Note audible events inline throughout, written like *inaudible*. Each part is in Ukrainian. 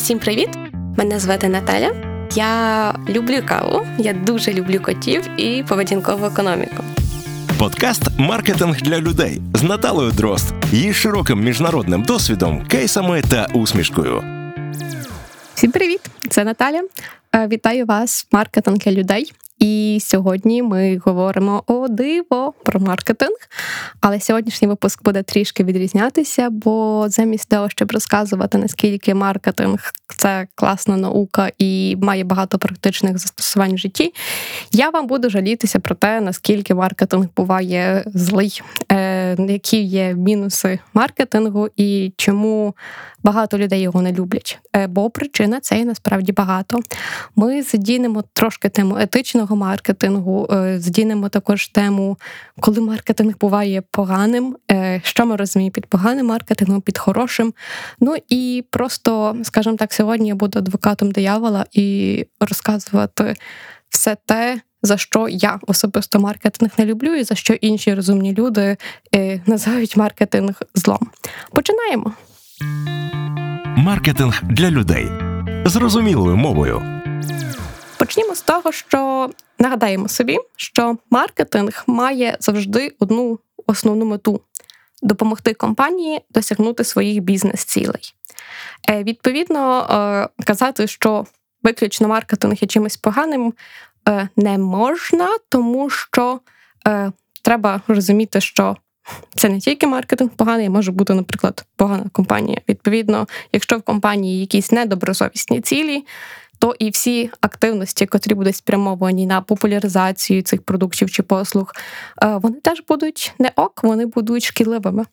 Усім привіт! Мене звати Наталя. Я люблю каву, я дуже люблю котів і поведінкову економіку. Подкаст Маркетинг для людей з Наталою Дрозд, її широким міжнародним досвідом, кейсами та усмішкою. Всім привіт! Це Наталя. Е, вітаю вас маркетинг для людей. І сьогодні ми говоримо о диво про маркетинг. Але сьогоднішній випуск буде трішки відрізнятися, бо замість того, щоб розказувати, наскільки маркетинг це класна наука і має багато практичних застосувань в житті, я вам буду жалітися про те, наскільки маркетинг буває злий, е, які є мінуси маркетингу і чому багато людей його не люблять. Е, бо причина це і насправді багато. Ми задінемо трошки тему етичного маркетингу, е, задінемо також тему, коли маркетинг буває поганим, е, що ми розуміємо під поганим маркетингом, під хорошим. Ну і просто, скажімо так, сьогодні я буду адвокатом диявола і розказувати все те. За що я особисто маркетинг не люблю, і за що інші розумні люди називають маркетинг злом. Починаємо. Маркетинг для людей зрозумілою мовою. Почнімо з того, що нагадаємо собі, що маркетинг має завжди одну основну мету допомогти компанії досягнути своїх бізнес-цілей. Е, відповідно, е, казати, що виключно маркетинг є чимось поганим е, не можна, тому що треба розуміти, що це не тільки маркетинг поганий, може бути, наприклад, погана компанія. Відповідно, якщо в компанії якісь недобросовісні цілі, то і всі активності, котрі будуть спрямовані на популяризацію цих продуктів чи послуг, е, вони теж будуть не ок, вони будуть шкідливими.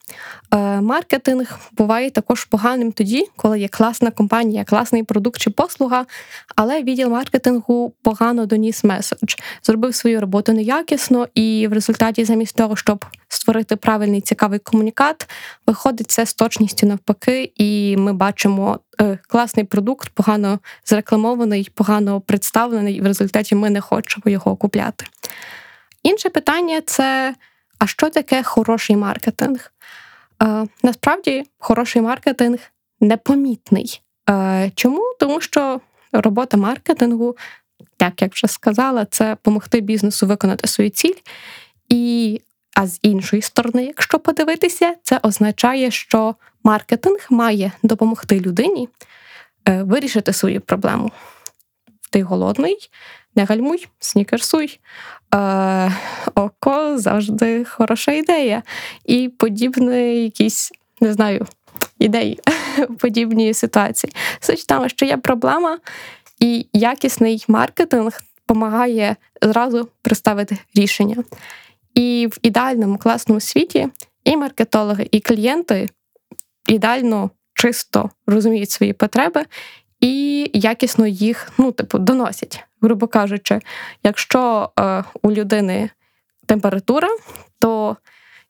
Е, маркетинг буває також поганим тоді, коли є класна компанія, класний продукт чи послуга, але відділ маркетингу погано доніс меседж, зробив свою роботу неякісно, і в результаті, замість того, щоб створити правильний цікавий комунікат, виходить це з точністю навпаки, і ми бачимо е, класний продукт, погано зрекламований, погано представлений, і в результаті ми не хочемо його купляти. Інше питання це: а що таке хороший маркетинг? Е, насправді, хороший маркетинг непомітний. Е, чому? Тому що робота маркетингу, так як вже сказала, це допомогти бізнесу виконати свою ціль. І а з іншої сторони, якщо подивитися, це означає, що маркетинг має допомогти людині е, вирішити свою проблему. Ти голодний, не гальмуй, снікерсуй. Е, Око завжди хороша ідея. І подібні якісь, не знаю, ідеї *laughs* в подібній ситуації. Суть тому, що є проблема, і якісний маркетинг допомагає зразу представити рішення. І в ідеальному класному світі і маркетологи, і клієнти ідеально чисто розуміють свої потреби і якісно їх ну, типу, доносять. Грубо кажучи, якщо е, у людини температура, то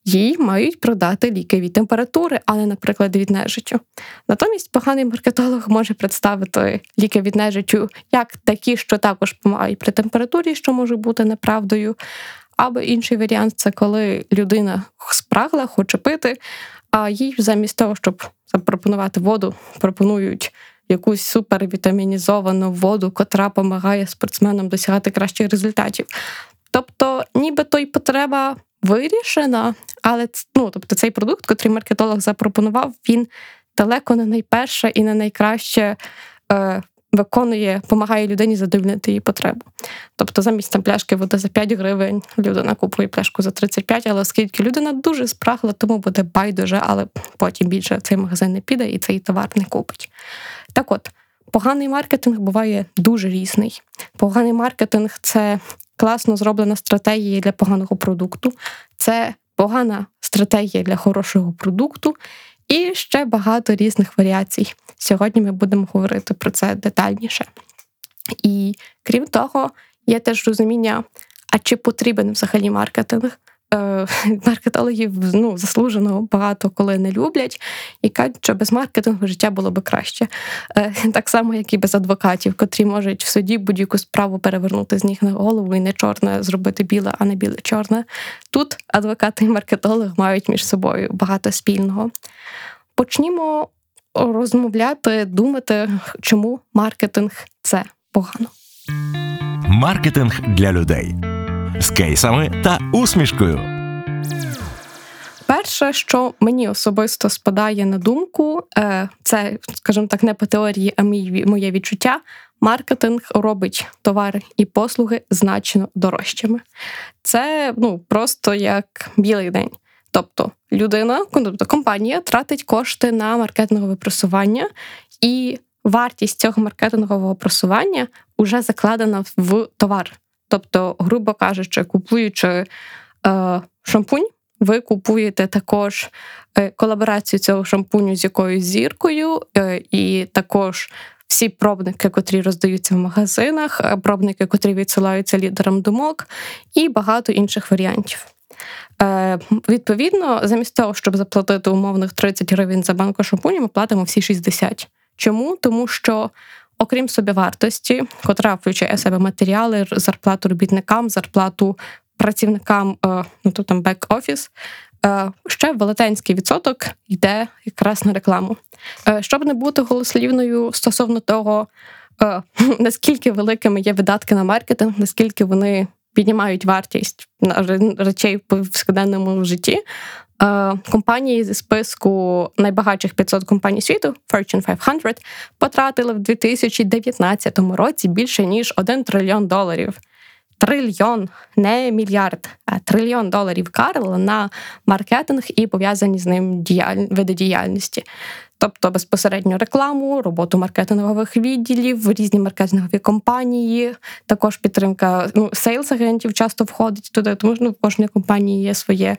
їй мають продати ліки від температури, а не, наприклад, від нежиттю. Натомість поганий маркетолог може представити ліки від нежиттю як такі, що також допомагають при температурі, що може бути неправдою. Або інший варіант це коли людина спрагла, хоче пити, а їй замість того, щоб запропонувати воду, пропонують якусь супервітамінізовану воду, котра допомагає спортсменам досягати кращих результатів. Тобто, нібито й потреба вирішена, але ну, тобто цей продукт, котрий маркетолог запропонував, він далеко не найперше і не найкраще. Е, виконує, допомагає людині задовольнити її потребу. Тобто, замість там пляшки води за 5 гривень людина купує пляшку за 35, але оскільки людина дуже спрагла, тому буде байдуже, але потім більше цей магазин не піде і цей товар не купить. Так от, поганий маркетинг буває дуже різний. Поганий маркетинг це класно зроблена стратегія для поганого продукту, це погана стратегія для хорошого продукту. І ще багато різних варіацій. Сьогодні ми будемо говорити про це детальніше. І крім того, є теж розуміння, а чи потрібен взагалі маркетинг. Е, *laughs* маркетологів ну, заслужено багато коли не люблять і кажуть, що без маркетингу життя було би краще. Е, *laughs* так само, як і без адвокатів, котрі можуть в суді будь-яку справу перевернути з ніг на голову і не чорне зробити біле, а не біле чорне. Тут адвокати і маркетолог мають між собою багато спільного. Почнімо розмовляти, думати, чому маркетинг це погано. Маркетинг для людей з кейсами та усмішкою. Перше, що мені особисто спадає на думку, е, це, скажімо так, не по теорії, а моє відчуття. Маркетинг робить товари і послуги значно дорожчими. Це ну просто як білий день. Тобто людина, тобто компанія тратить кошти на маркетингове просування, і вартість цього маркетингового просування вже закладена в товар. Тобто, грубо кажучи, купуючи е, шампунь, ви купуєте також е, колаборацію цього шампуню з якоюсь зіркою, е, і також всі пробники, котрі роздаються в магазинах, е, пробники, котрі відсилаються лідерам думок, і багато інших варіантів. Е, Відповідно, замість того, щоб заплатити умовних 30 гривень за банку шампуню, ми платимо всі 60. Чому? Тому що. Окрім собівартості, котра включає в себе матеріали, зарплату робітникам, зарплату працівникам, е, ну то там бек-офіс, е, ще велетенський відсоток йде якраз на рекламу. Е, щоб не бути голослівною стосовно того, *laughs* наскільки великими є видатки на маркетинг, наскільки вони піднімають вартість речей в повсякденному житті. Компанії зі списку найбагатших 500 компаній світу Fortune 500 потратили в 2019 році більше ніж 1 трильйон доларів трильйон, не мільярд, а трильйон доларів Карл на маркетинг і пов'язані з ним діяль... види діяльності. Тобто безпосередньо рекламу, роботу маркетингових відділів, різні маркетингові компанії, також підтримка ну, сейлс-агентів часто входить туди, тому що ну, в кожній компанії є своє е,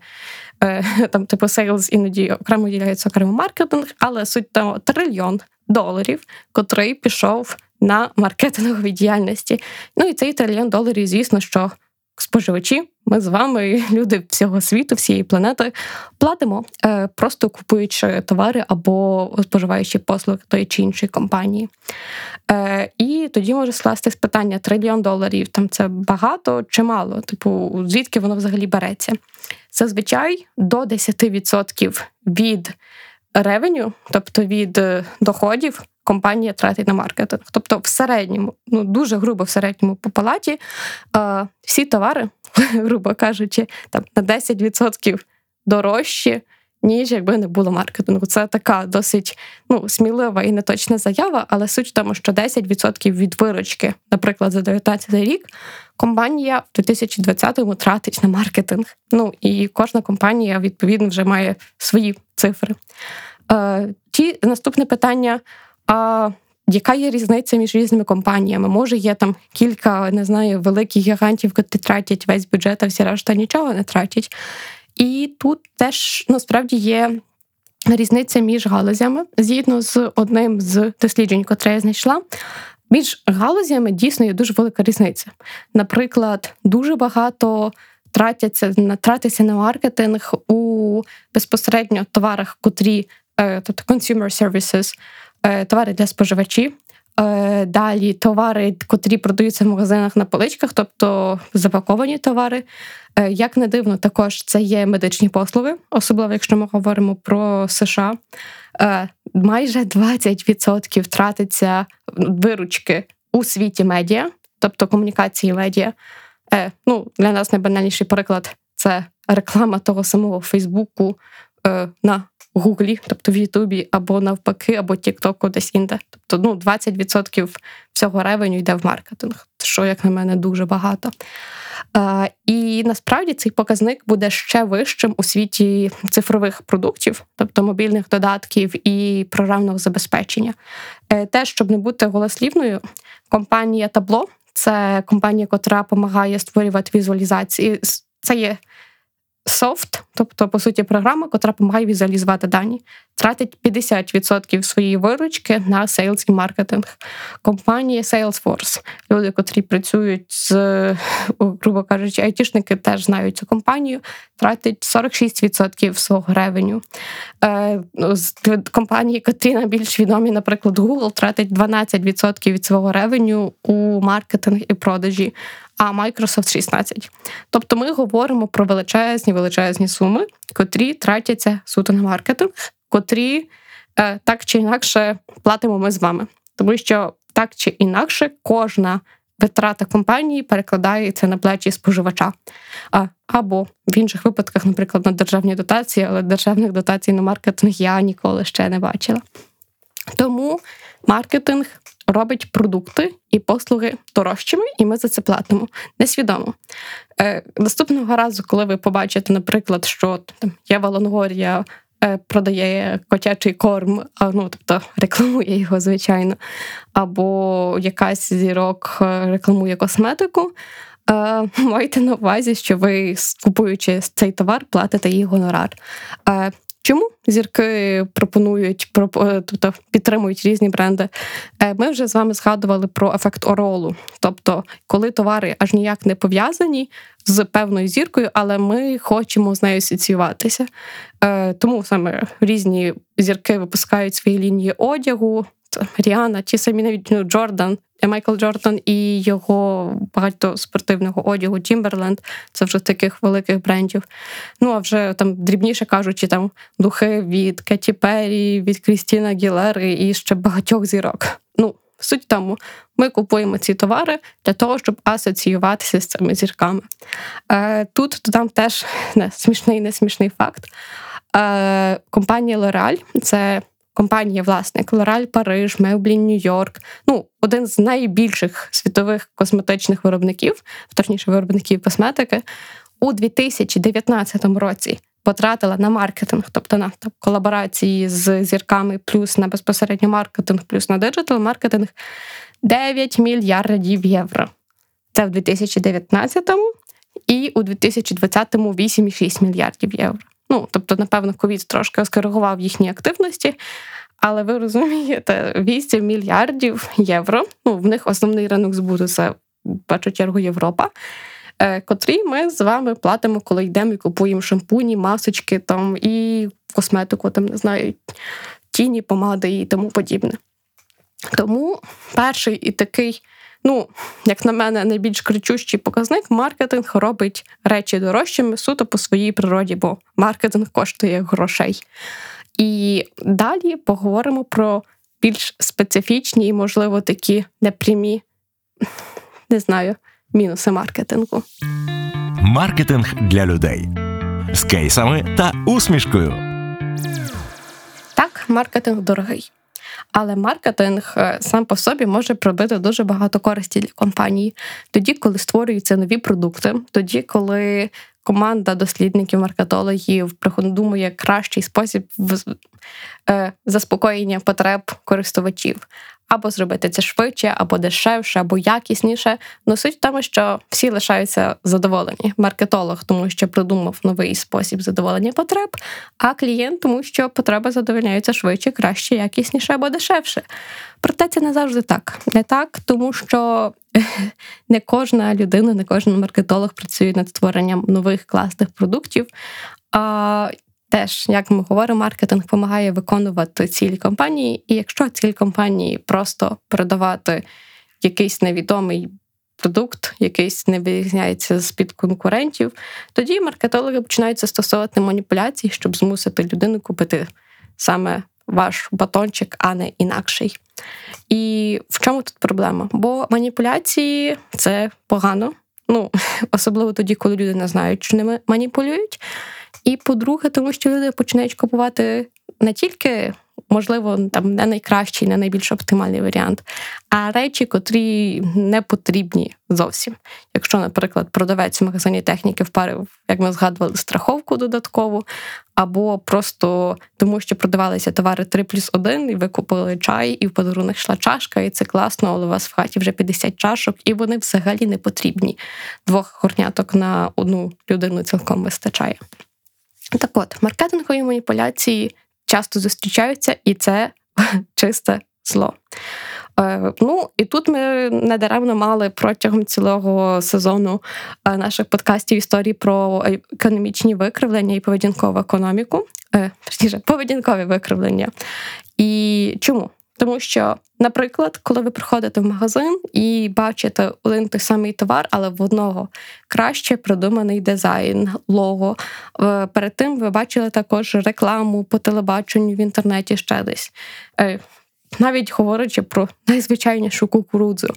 там, типу, сейлс іноді окремо діляється окремо маркетинг, але суть того трильйон доларів, котрий пішов на маркетингові діяльності. Ну і цей трильйон доларів, звісно, що споживачі, ми з вами, люди всього світу, всієї планети, платимо, е, просто купуючи товари або споживаючи послуги тої чи іншої компанії. Е, і тоді може скластись питання: трильйон доларів там це багато чи мало? Типу, звідки воно взагалі береться? Зазвичай до 10% від ревеню, тобто від е, доходів, компанія тратить на маркетинг. Тобто, в середньому, ну дуже грубо в середньому по палаті, е, всі товари, *laughs* грубо кажучи, там на 10% дорожчі. Ніж якби не було маркетингу. Це така досить ну, смілива і неточна заява, але суть в тому, що 10% від виручки, наприклад, за 2019 рік, компанія в 2020-му тратить на маркетинг. Ну і кожна компанія відповідно вже має свої цифри. Е, ті наступне питання: а яка є різниця між різними компаніями? Може, є там кілька, не знаю, великих гігантів, які тратять весь бюджет, а всі решта нічого не тратять. І тут теж насправді є. Різниця між галузями згідно з одним з досліджень, котре я знайшла. Між галузями дійсно є дуже велика різниця. Наприклад, дуже багато тратяться на тратиться на маркетинг у безпосередньо товарах, котрі, е, тобто consumer services, Е, товари для споживачів. Е, далі товари, котрі продаються в магазинах на поличках, тобто запаковані товари. Е, як не дивно, також це є медичні послуги, особливо якщо ми говоримо про США. Майже 20% тратиться виручки у світі медіа, тобто комунікації медіа. Ну, Для нас найбанальніший приклад це реклама того самого Фейсбуку на Гуглі, тобто в Ютубі, або навпаки, або Тіктоку десь інде. Тобто ну, 20% всього ревеню йде в маркетинг, що, як на мене, дуже багато. Uh, і насправді цей показник буде ще вищим у світі цифрових продуктів, тобто мобільних додатків і програмного забезпечення. Uh, те, щоб не бути голослівною, компанія Табло це компанія, котра допомагає створювати візуалізації. Це є софт, тобто, по суті, програма, яка допомагає візуалізувати дані, тратить 50% своєї виручки на sales і маркетинг. Компанія Salesforce, люди, котрі працюють з, грубо кажучи, айтішники теж знають цю компанію, тратять 46% свого revenue. Е, ну, компанії, котрі найбільш відомі, наприклад, Google, тратить 12% від свого ревеню у маркетинг і продажі а Microsoft 16. Тобто ми говоримо про величезні величезні суми, котрі тратяться суто на маркетинг, котрі е, так чи інакше платимо ми з вами, тому що так чи інакше кожна витрата компанії перекладається на плечі споживача. Або в інших випадках, наприклад, на державні дотації, але державних дотацій на маркетинг я ніколи ще не бачила. Тому маркетинг робить продукти і послуги дорожчими, і ми за це платимо несвідомо. Е, Наступного разу, коли ви побачите, наприклад, що там Єва Лонгорія е, продає котячий корм, ну тобто рекламує його, звичайно, або якась зірок е, рекламує косметику. Е, *laughs* майте на увазі, що ви, купуючи цей товар, платите їй гонорар. Е, Чому зірки пропонують е, тобто підтримують різні бренди? Е, ми вже з вами згадували про ефект оролу, тобто, коли товари аж ніяк не пов'язані з певною зіркою, але ми хочемо з нею асоціюватися. Е, тому саме різні зірки випускають свої лінії одягу. Ріана, ті самі навіть ну, Джордан, Майкл Джордан і його багато спортивного одягу Timberland. Це вже таких великих брендів. Ну а вже там дрібніше кажучи, там духи від Кеті Перрі, від Крістіни Агілери і ще багатьох зірок. Суть в тому, ми купуємо ці товари для того, щоб асоціюватися з цими зірками. Е, Тут додам теж не смішний, не смішний факт. Е, Компанія L'Oreal – це компанія власник Лораль Париж, Меблін Нью-Йорк. Ну, один з найбільших світових косметичних виробників, точніше виробників косметики, у 2019 році потратила на маркетинг, тобто на там, колаборації з зірками, плюс на безпосередньо маркетинг, плюс на диджитал маркетинг 9 мільярдів євро. Це в 2019-му і у 2020-му 8,6 мільярдів євро. Ну, тобто, напевно, ковід трошки скоригував їхні активності, але ви розумієте, 8 мільярдів євро. Ну, в них основний ринок збуту це в першу чергу Європа. Е, котрі ми з вами платимо, коли йдемо і купуємо шампуні, масочки там і косметику, там не знаю, тіні, помади і тому подібне. Тому перший і такий Ну, як на мене, найбільш кричущий показник маркетинг робить речі дорожчими суто по своїй природі, бо маркетинг коштує грошей. І далі поговоримо про більш специфічні і, можливо, такі непрямі, не знаю, мінуси маркетингу. Маркетинг для людей з кейсами та усмішкою. Так, маркетинг дорогий. Але маркетинг е, сам по собі може пробити дуже багато користі для компанії. Тоді, коли створюються нові продукти, тоді, коли команда дослідників, маркетологів придумує кращий спосіб е, заспокоєння потреб користувачів або зробити це швидше, або дешевше, або якісніше. Но суть в тому, що всі лишаються задоволені. Маркетолог, тому що придумав новий спосіб задоволення потреб, а клієнт, тому що потреби задовольняються швидше, краще, якісніше або дешевше. Проте це не завжди так. Не так, тому що *laughs* не кожна людина, не кожен маркетолог працює над створенням нових класних продуктів. А Теж, як ми говоримо, маркетинг допомагає виконувати цілі компанії, і якщо ціль компанії просто продавати якийсь невідомий продукт, якийсь не вирізняється з під конкурентів, тоді маркетологи починають застосовувати маніпуляції, щоб змусити людину купити саме ваш батончик, а не інакший. І в чому тут проблема? Бо маніпуляції це погано. Ну, *laughs* особливо тоді, коли люди не знають, що ними маніпулюють. І по-друге, тому що люди починають купувати не тільки, можливо, там не найкращий, не найбільш оптимальний варіант, а речі, котрі не потрібні зовсім. Якщо, наприклад, продавець в магазині техніки впарив, як ми згадували, страховку додаткову, або просто тому, що продавалися товари 3 плюс 1, і ви купили чай, і в подарунок йшла чашка, і це класно, але у вас в хаті вже 50 чашок, і вони взагалі не потрібні. Двох горняток на одну людину цілком вистачає. Так от, маркетингові маніпуляції часто зустрічаються, і це *laughs* чисте зло. Е, ну і тут ми недаремно мали протягом цілого сезону е, наших подкастів історії про економічні викривлення і поведінкову економіку, е, поведінкові викривлення. І чому? Тому що, наприклад, коли ви приходите в магазин і бачите один той самий товар, але в одного краще продуманий дизайн, лого. Е, перед тим ви бачили також рекламу по телебаченню в інтернеті ще десь. Е, навіть говорячи про найзвичайнішу кукурудзу,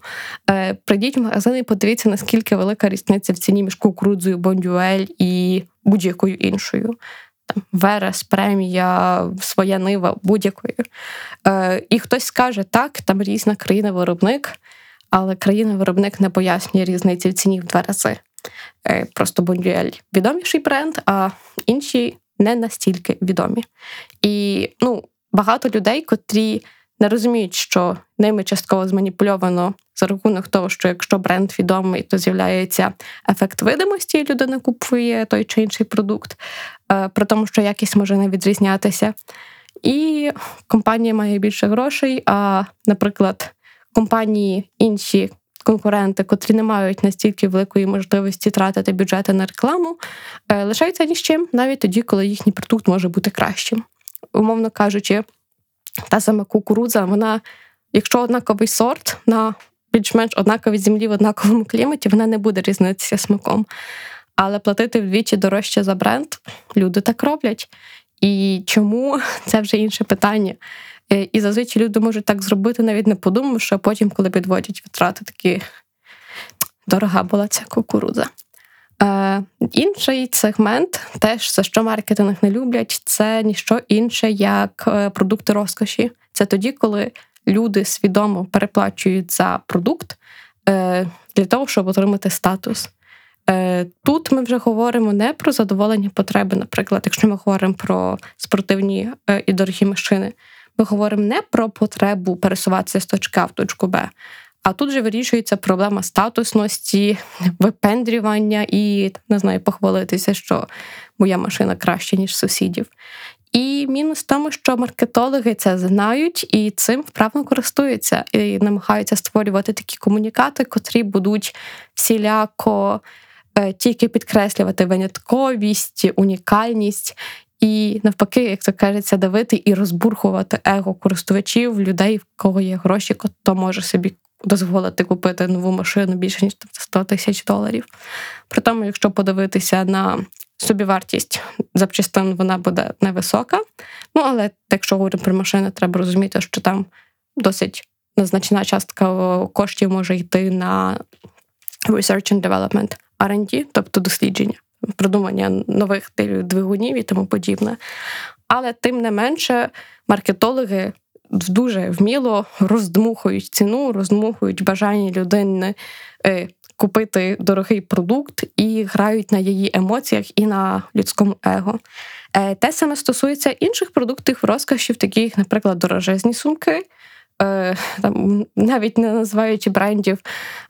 е, прийдіть в магазин і подивіться, наскільки велика різниця в ціні між кукурудзою Бондюель і будь-якою іншою там Верес, премія, своя нива будь-якою. Е, І хтось скаже, так, там різна країна-виробник, але країна-виробник не пояснює різниці в ціні в два рази. Е, Просто Бондюель відоміший бренд, а інші не настільки відомі. І ну, багато людей, котрі не розуміють, що ними частково зманіпульовано за рахунок того, що якщо бренд відомий, то з'являється ефект видимості, і людина купує той чи інший продукт, при тому, що якість може не відрізнятися. І компанія має більше грошей. А, наприклад, компанії інші. Конкуренти, котрі не мають настільки великої можливості тратити бюджети на рекламу, е, лишаються ні з чим, навіть тоді, коли їхній продукт може бути кращим. Умовно кажучи, та сама кукурудза, вона, якщо однаковий сорт на більш-менш однаковій землі в однаковому кліматі, вона не буде різнитися смаком. Але платити вдвічі дорожче за бренд люди так роблять. І чому *laughs* це вже інше питання. Е, і зазвичай люди можуть так зробити, навіть не подумавши, а потім, коли підводять витрати, такі дорога була ця кукурудза. Е, Інший сегмент, теж за що маркетинг не люблять, це ніщо інше, як е, продукти розкоші. Це тоді, коли люди свідомо переплачують за продукт е, для того, щоб отримати статус. Е, Тут ми вже говоримо не про задоволення потреби, наприклад, якщо ми говоримо про спортивні е, і дорогі машини, ми говоримо не про потребу пересуватися з точки А в точку Б, а тут же вирішується проблема статусності, випендрювання і не знаю, похвалитися, що моя машина краще, ніж сусідів. І мінус в тому, що маркетологи це знають і цим вправно користуються і намагаються створювати такі комунікати, котрі будуть всіляко тільки підкреслювати винятковість, унікальність. І навпаки, як то кажеться, давити і розбурхувати его користувачів, людей, в кого є гроші, хто може собі дозволити купити нову машину більше ніж 100 тисяч доларів. При тому, якщо подивитися на собівартість запчастин, вона буде невисока. Ну, але якщо говоримо про машини, треба розуміти, що там досить незначна частка коштів може йти на research and development, R&D, тобто дослідження, придумання нових двигунів і тому подібне. Але тим не менше, маркетологи дуже вміло роздмухують ціну, роздмухують бажання людини е, купити дорогий продукт і грають на її емоціях і на людському его. Е, те саме стосується інших продуктів розкошів, таких, наприклад, дорожезні сумки. Е, там, навіть не називаючи брендів,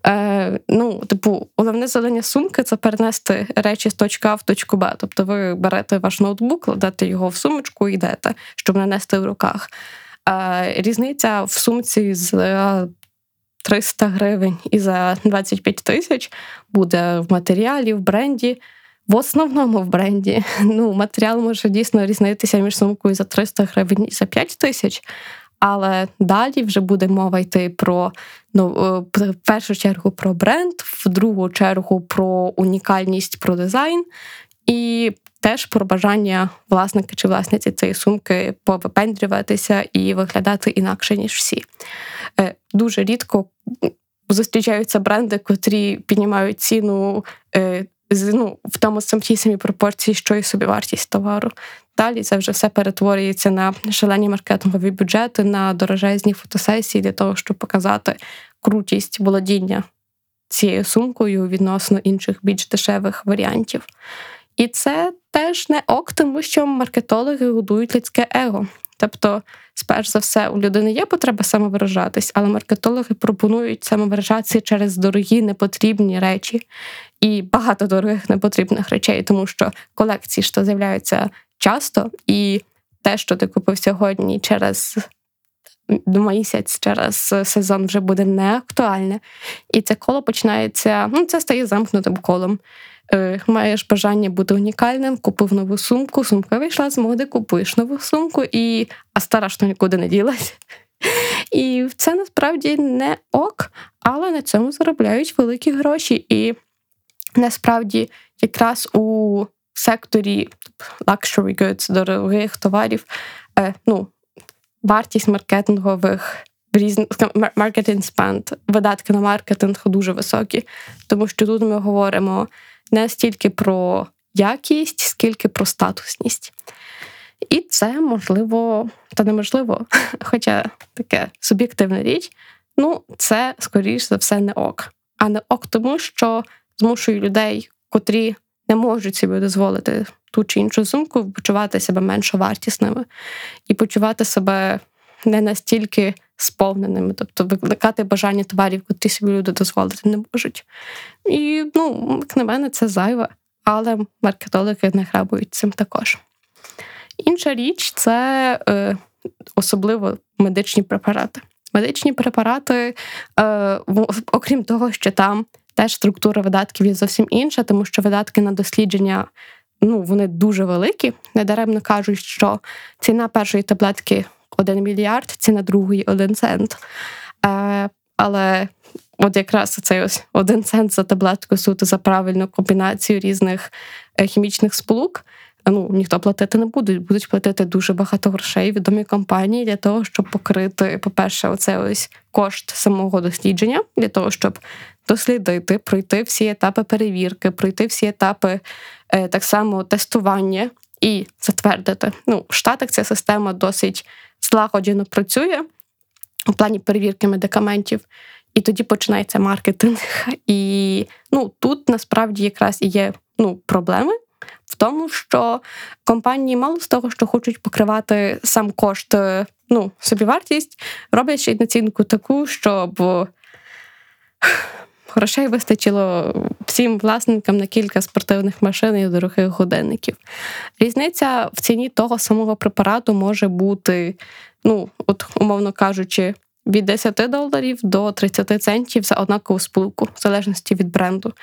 е, ну, типу, головне завдання сумки це перенести речі з точки А в точку Б. Тобто ви берете ваш ноутбук, кладете його в сумочку і йдете, щоб не нести в руках. Різниця в сумці з 300 е, гривень і за 25 тисяч буде в матеріалі, в бренді. В основному в бренді *laughs* ну, матеріал може дійсно різнитися між сумкою за 300 гривень і за 5 тисяч. Але далі вже буде мова йти про ну, е, в першу чергу про бренд, в другу чергу про унікальність, про дизайн. І теж про бажання власника чи власниці цієї сумки повипендрюватися і виглядати інакше, ніж всі. Е, дуже рідко зустрічаються бренди, котрі піднімають ціну е, ну, в тому тій самій пропорції, що і собі вартість товару. Далі це вже все перетворюється на шалені маркетингові бюджети, на дорожезні фотосесії для того, щоб показати крутість володіння цією сумкою відносно інших більш дешевих варіантів. І це теж не ок, тому що маркетологи годують людське его. Тобто, сперш за все, у людини є потреба самовиражатись, але маркетологи пропонують самовиражатися через дорогі непотрібні речі і багато дорогих непотрібних речей, тому що колекції що з'являються часто, і те, що ти купив сьогодні, через місяць, через сезон вже буде неактуальне. І це коло починається, ну це стає замкнутим колом. Е, маєш бажання бути унікальним, купив нову сумку, сумка вийшла з моди, купуєш нову сумку, і а стара ж нікуди не ділась. *laughs* І це насправді не ок, але на цьому заробляють великі гроші. І насправді якраз у секторі luxury goods, дорогих товарів, е, ну, вартість маркетингових різних маркетинг спенд, видатки на маркетинг дуже високі, тому що тут ми говоримо не стільки про якість, скільки про статусність. І це можливо, та неможливо, *laughs* хоча таке суб'єктивна річ, ну, це, скоріш за все, не ок. А не ок, тому що змушує людей, котрі не можуть собі дозволити ту чи іншу сумку, почувати себе менш вартісними і почувати себе не настільки сповненими, тобто викликати бажання товарів, котрі собі люди дозволити не можуть. І, ну, як на мене, це зайве, але маркетологи не грабують цим також. Інша річ це е, особливо медичні препарати. Медичні препарати, е, окрім того, що там теж структура видатків є зовсім інша, тому що видатки на дослідження ну, вони дуже великі. Недаремно кажуть, що ціна першої таблетки 1 мільярд, ціна другої 1 цент. Е, Але от якраз цей ось один цент за таблетку суто за правильну комбінацію різних е, хімічних сполук ну ніхто платити не буде. Будуть платити дуже багато грошей відомі компанії для того, щоб покрити, по-перше, оце ось кошт самого дослідження, для того, щоб дослідити, пройти всі етапи перевірки, пройти всі етапи е, так само тестування і затвердити. Ну, в Штатах ця система досить злагоджено працює у плані перевірки медикаментів. І тоді починається маркетинг. І ну тут насправді якраз і є ну, проблеми, в тому, що компанії мало з того, що хочуть покривати сам кошт, е, ну, собівартість, роблять ще й націнку таку, щоб грошей вистачило всім власникам на кілька спортивних машин і дорогих годинників. Різниця в ціні того самого препарату може бути, ну, от, умовно кажучи, від 10 доларів до 30 центів за однакову сполуку, в залежності від бренду.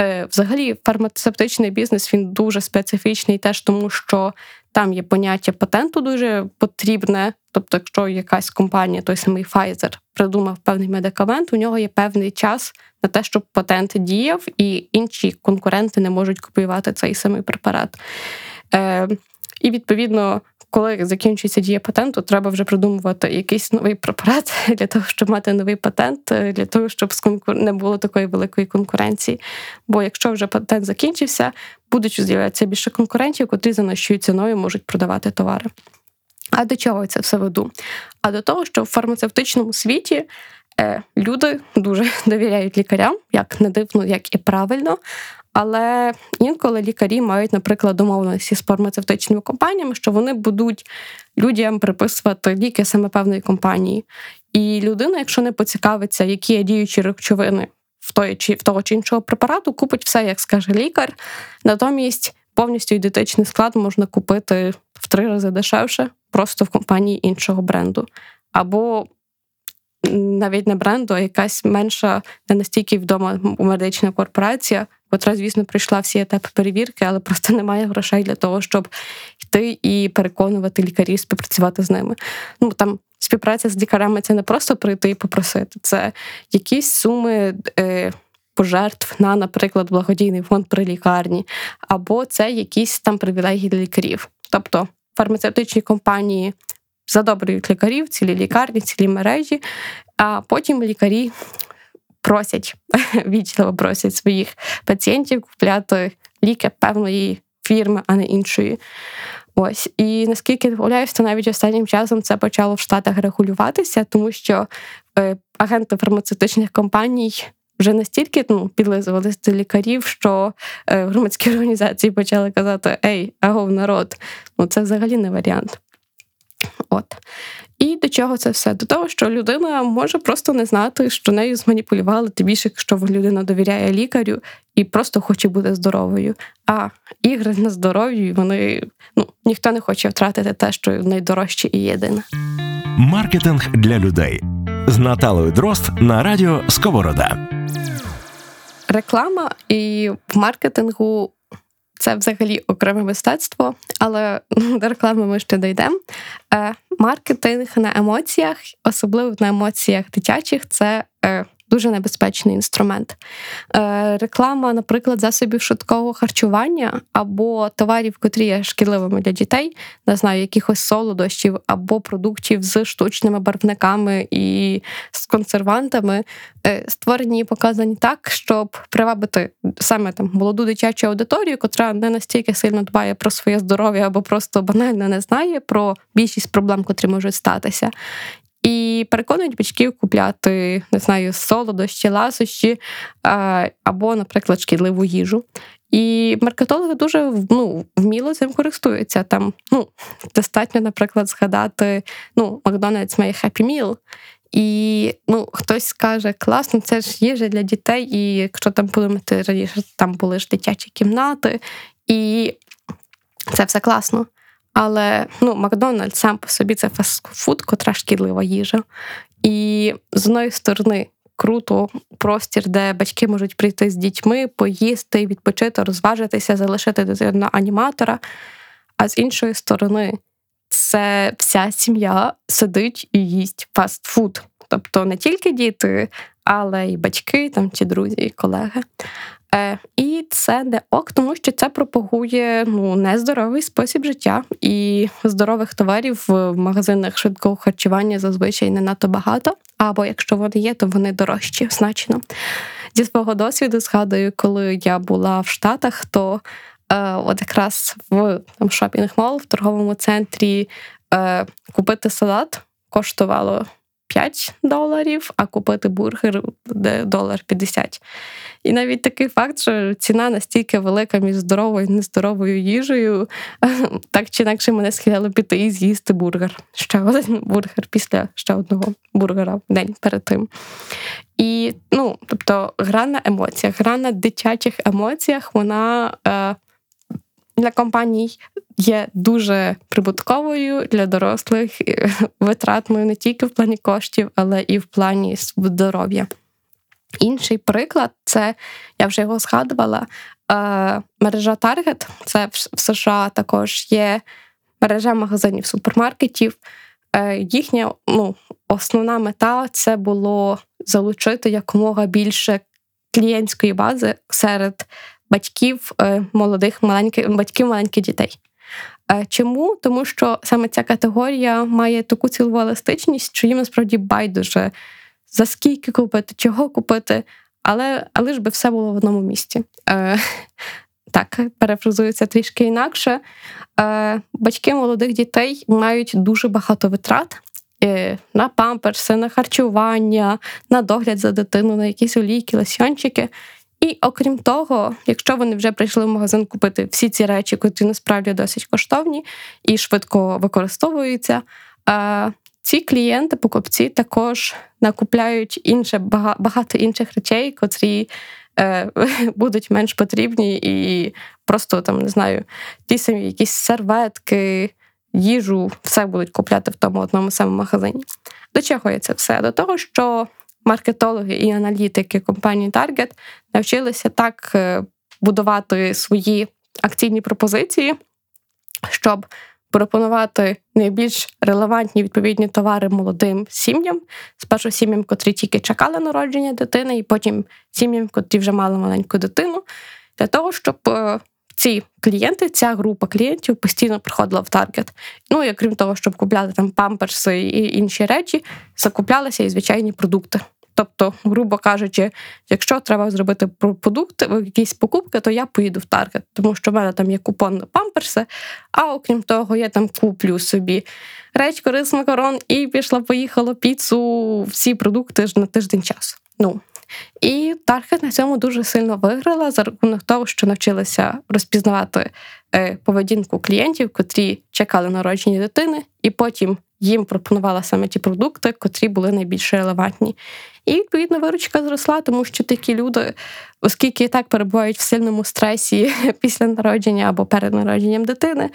Е, взагалі, фармацевтичний бізнес він дуже специфічний, теж тому що там є поняття патенту дуже потрібне. Тобто, якщо якась компанія, той самий Pfizer, придумав певний медикамент, у нього є певний час на те, щоб патент діяв, і інші конкуренти не можуть копіювати цей самий препарат. І відповідно коли закінчується дія патенту, треба вже придумувати якийсь новий препарат *laughs* для того, щоб мати новий патент, е, для того, щоб не було такої великої конкуренції. Бо якщо вже патент закінчився, будуть з'являтися більше конкурентів, котрі за нижчою ціною можуть продавати товари. А до чого я це все веду? А до того, що в фармацевтичному світі е, люди дуже *laughs* довіряють лікарям, як не дивно, як і правильно. Але інколи лікарі мають, наприклад, домовленості з фармацевтичними компаніями, що вони будуть людям приписувати ліки саме певної компанії. І людина, якщо не поцікавиться, які є діючі речовини в той чи в того чи іншого препарату, купить все, як скаже лікар. Натомість повністю ідентичний склад можна купити в три рази дешевше, просто в компанії іншого бренду. Або навіть не бренду, а якась менша, не настільки відома медична корпорація котра, звісно, прийшла всі етапи перевірки, але просто *laughs* немає грошей для того, щоб йти і переконувати лікарів співпрацювати з ними. Ну там співпраця з лікарями це не просто прийти і попросити, це якісь суми. Е, Пожертв на, наприклад, благодійний фонд при лікарні, або це якісь там привілегії для лікарів. Тобто фармацевтичні компанії задобрюють лікарів, цілі лікарні, цілі мережі, а потім лікарі просять *laughs* вічливо просять своїх пацієнтів купляти ліки певної фірми, а не іншої. Ось і наскільки виявляюся, навіть останнім часом це почало в Штатах регулюватися, тому що е, агенти фармацевтичних компаній вже настільки ну, підлизувалися до лікарів, що е, громадські *laughs* організації почали казати: Ей, агов народ, ну це взагалі не варіант. От. І до чого це все? До того, що людина може просто не знати, що нею зманіпулювали, тим більше, якщо людина довіряє лікарю і просто хоче бути здоровою. А ігри на здоров'ю вони ну ніхто не хоче втратити те, що найдорожче і єдине. Маркетинг для людей з Наталою Дрозд на радіо Сковорода. Реклама і в маркетингу це взагалі окреме мистецтво, але до реклами ми ще дійдемо. Е, маркетинг на емоціях, особливо на емоціях дитячих, це е, дуже небезпечний інструмент. Е, Реклама, наприклад, засобів швидкого харчування або товарів, котрі є шкідливими для дітей, не знаю, якихось солодощів або продуктів з штучними барвниками і з консервантами, е, створені і показані так, щоб привабити саме там молоду дитячу аудиторію, котра не настільки сильно дбає про своє здоров'я або просто банально не знає про більшість проблем, котрі можуть статися. І переконують батьків купляти, не знаю, солодощі, ласощі або, наприклад, шкідливу їжу. І маркетологи дуже ну, вміло цим користуються. Там ну, достатньо, наприклад, згадати ну, Макдональдс має Happy Meal, і ну, хтось скаже, класно, це ж їжа для дітей, і якщо там подумати раніше, там були ж дитячі кімнати, і це все класно. Але ну, Макдональдс сам по собі це фастфуд, котра шкідлива їжа. І з одної сторони круто простір, де батьки можуть прийти з дітьми, поїсти, відпочити, розважитися, залишити дитину аніматора. А з іншої сторони, це вся сім'я сидить і їсть фастфуд. Тобто не тільки діти, але й батьки, там чи друзі, і колеги. Е, І це не ок, тому що це пропагує ну нездоровий спосіб життя і здорових товарів в магазинах швидкого харчування зазвичай не надто багато. Або якщо вони є, то вони дорожчі значно. Зі свого досвіду згадую, коли я була в Штатах, то е, от якраз в там шопінг-мол в торговому центрі е, купити салат коштувало 5 доларів, а купити бургер долар 50. І навіть такий факт, що ціна настільки велика між здоровою і нездоровою їжею, *laughs* так чи інакше мене схиляло піти і з'їсти бургер. Ще один бургер після ще одного бургера в день перед тим. І ну, тобто, гра на емоціях, гра на дитячих емоціях, вона. Е, для компаній є дуже прибутковою для дорослих, *laughs* витратною не тільки в плані коштів, але і в плані здоров'я. Інший приклад це я вже його згадувала. Е, мережа Target, це в США також є мережа магазинів супермаркетів. Е, їхня ну, основна мета це було залучити якомога більше клієнтської бази серед батьків е, молодих, маленьких батьків маленьких дітей. Е, чому? Тому що саме ця категорія має таку цілову еластичність, що їм насправді байдуже за скільки купити, чого купити, але але ж би все було в одному місці. Е, *laughs* Так, перефразується трішки інакше. Е, Батьки молодих дітей мають дуже багато витрат. Е, на памперси, на харчування, на догляд за дитину, на якісь олійки, лосьончики. І окрім того, якщо вони вже прийшли в магазин купити всі ці речі, які насправді досить коштовні і швидко використовуються, ці клієнти, покупці також накупляють інше багато інших речей, котрі е, *laughs* будуть менш потрібні, і просто там не знаю, ті самі якісь серветки, їжу, все будуть купляти в тому одному самому магазині. До чого є це все? До того, що маркетологи і аналітики компанії Target навчилися так е, будувати свої акційні пропозиції, щоб пропонувати найбільш релевантні відповідні товари молодим сім'ям, спершу сім'ям, котрі тільки чекали народження дитини, і потім сім'ям, котрі вже мали маленьку дитину, для того, щоб е, ці клієнти, ця група клієнтів постійно приходила в таргет. Ну і крім того, щоб купляти там памперси і інші речі, закуплялися і звичайні продукти. Тобто, грубо кажучи, якщо треба зробити продукти, якісь покупки, то я поїду в таргет, тому що в мене там є купон на памперси, а окрім того, я там куплю собі речку, рис, макарон і пішла, поїхала піцу, всі продукти ж на тиждень часу. Ну, і Таргет на цьому дуже сильно виграла за рахунок того, що навчилася розпізнавати е, поведінку клієнтів, котрі чекали народження дитини, і потім їм пропонувала саме ті продукти, котрі були найбільш релевантні. І відповідно виручка зросла, тому що такі люди, оскільки і так перебувають в сильному стресі *laughs* після народження або перед народженням дитини,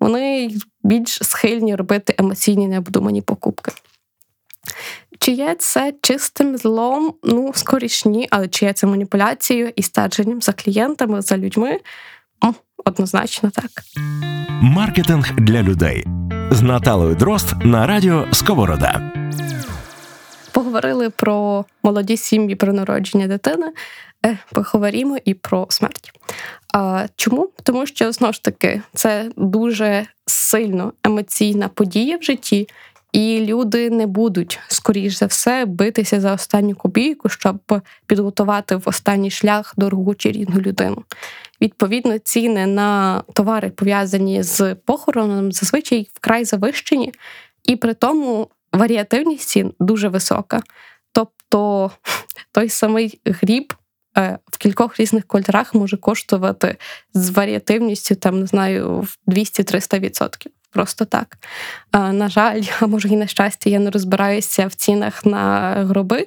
вони більш схильні робити емоційні необдумані покупки. Чи є це чистим злом? Ну, скоріш ні, але чи є це маніпуляцією і стеженням за клієнтами, за людьми? Однозначно так. Маркетинг для людей з Наталою Дрозд на радіо Сковорода. Поговорили про молоді сім'ї, про народження дитини. Е, поговоримо і про смерть. А Чому? Тому що знову ж таки це дуже сильно емоційна подія в житті, і люди не будуть, скоріш за все, битися за останню копійку, щоб підготувати в останній шлях дорогу чи рідну людину. Відповідно, ціни на товари пов'язані з похороном зазвичай вкрай завищені, і при тому варіативність цін дуже висока. Тобто *laughs* той самий гріб е, в кількох різних кольорах може коштувати з варіативністю, там не знаю, в 200-300%. Просто так. На жаль, *laughs* а може і на щастя, я не розбираюся в цінах на гроби,